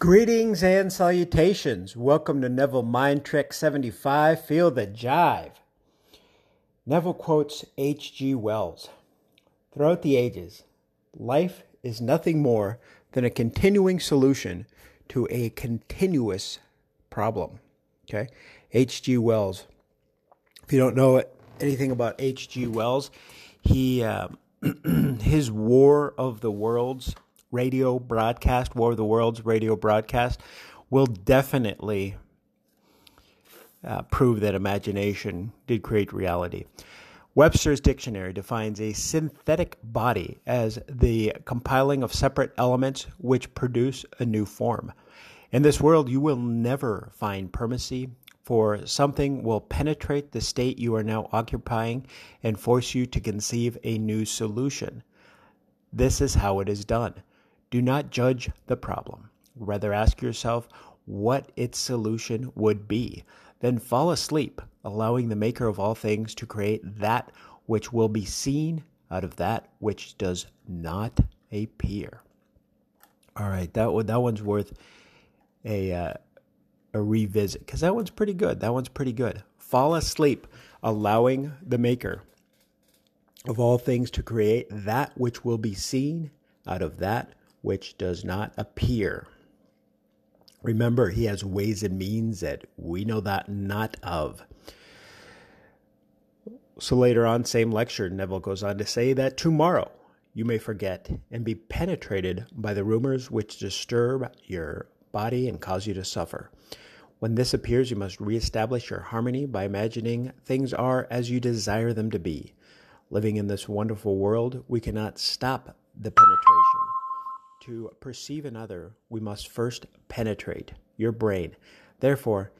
Greetings and salutations. Welcome to Neville Mind Trick 75. Feel the jive. Neville quotes H.G. Wells Throughout the ages, life is nothing more than a continuing solution to a continuous problem. Okay? H.G. Wells. If you don't know anything about H.G. Wells, he uh, his War of the Worlds radio broadcast, War of the Worlds radio broadcast, will definitely uh, prove that imagination did create reality. Webster's dictionary defines a synthetic body as the compiling of separate elements which produce a new form. In this world, you will never find permanency, for something will penetrate the state you are now occupying and force you to conceive a new solution. This is how it is done. Do not judge the problem. Rather, ask yourself what its solution would be. Then fall asleep, allowing the Maker of all things to create that which will be seen out of that which does not appear. All right, that that one's worth a uh, a revisit because that one's pretty good. That one's pretty good. Fall asleep, allowing the Maker of all things to create that which will be seen out of that which does not appear. Remember, he has ways and means that we know that not of. So later on, same lecture, Neville goes on to say that tomorrow you may forget and be penetrated by the rumors which disturb your body and cause you to suffer. When this appears, you must reestablish your harmony by imagining things are as you desire them to be. Living in this wonderful world, we cannot stop the penetration to perceive another, we must first penetrate your brain. Therefore,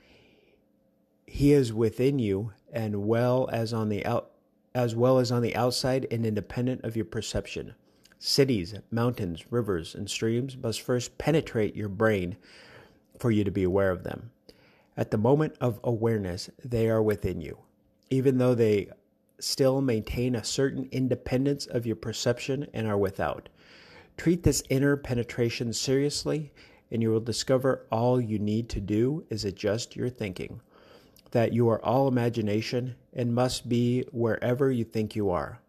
he is within you and well as on the out as well as on the outside and independent of your perception. Cities, mountains, rivers, and streams must first penetrate your brain for you to be aware of them. At the moment of awareness, they are within you. Even though they still maintain a certain independence of your perception and are without. Treat this inner penetration seriously, and you will discover all you need to do is adjust your thinking. That you are all imagination and must be wherever you think you are.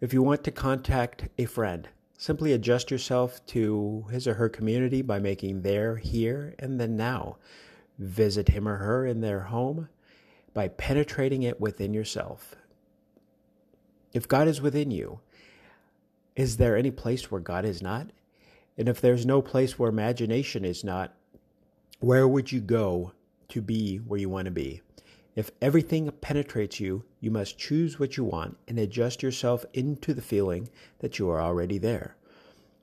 If you want to contact a friend, simply adjust yourself to his or her community by making there, here, and then now. Visit him or her in their home by penetrating it within yourself. If God is within you, is there any place where God is not? And if there's no place where imagination is not, where would you go to be where you want to be? If everything penetrates you, you must choose what you want and adjust yourself into the feeling that you are already there.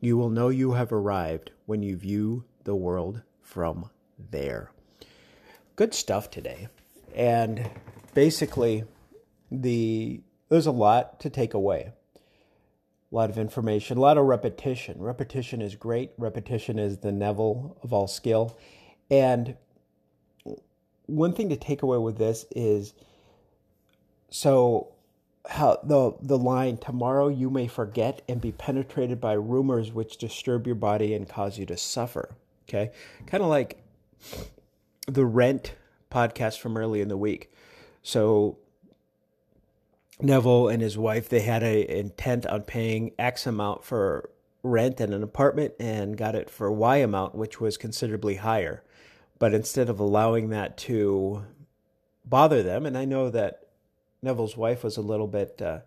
You will know you have arrived when you view the world from there. Good stuff today. And basically the there's a lot to take away a lot of information, a lot of repetition. Repetition is great. Repetition is the Neville of all skill. And one thing to take away with this is so how the the line tomorrow you may forget and be penetrated by rumors which disturb your body and cause you to suffer. Okay? Kind of like the rent podcast from early in the week. So Neville and his wife they had a intent on paying X amount for rent and an apartment and got it for Y amount, which was considerably higher. But instead of allowing that to bother them, and I know that Neville's wife was a little bit uh,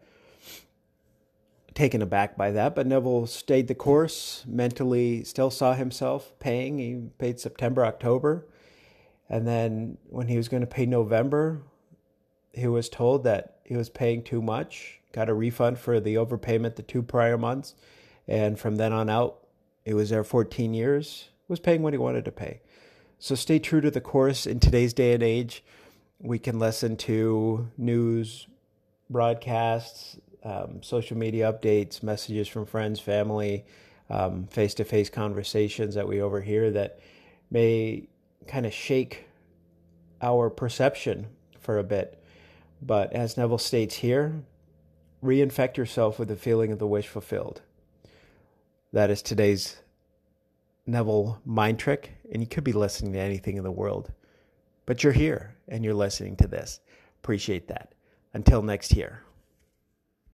taken aback by that, but Neville stayed the course, mentally still saw himself paying. He paid September, October. And then when he was going to pay November, he was told that he was paying too much, got a refund for the overpayment the two prior months, and from then on out, he was there 14 years, was paying what he wanted to pay. So stay true to the course in today's day and age. We can listen to news, broadcasts, um, social media updates, messages from friends, family, face to face conversations that we overhear that may kind of shake our perception for a bit. But as Neville states here, reinfect yourself with the feeling of the wish fulfilled. That is today's Neville mind trick, and you could be listening to anything in the world. But you're here and you're listening to this. Appreciate that. Until next year.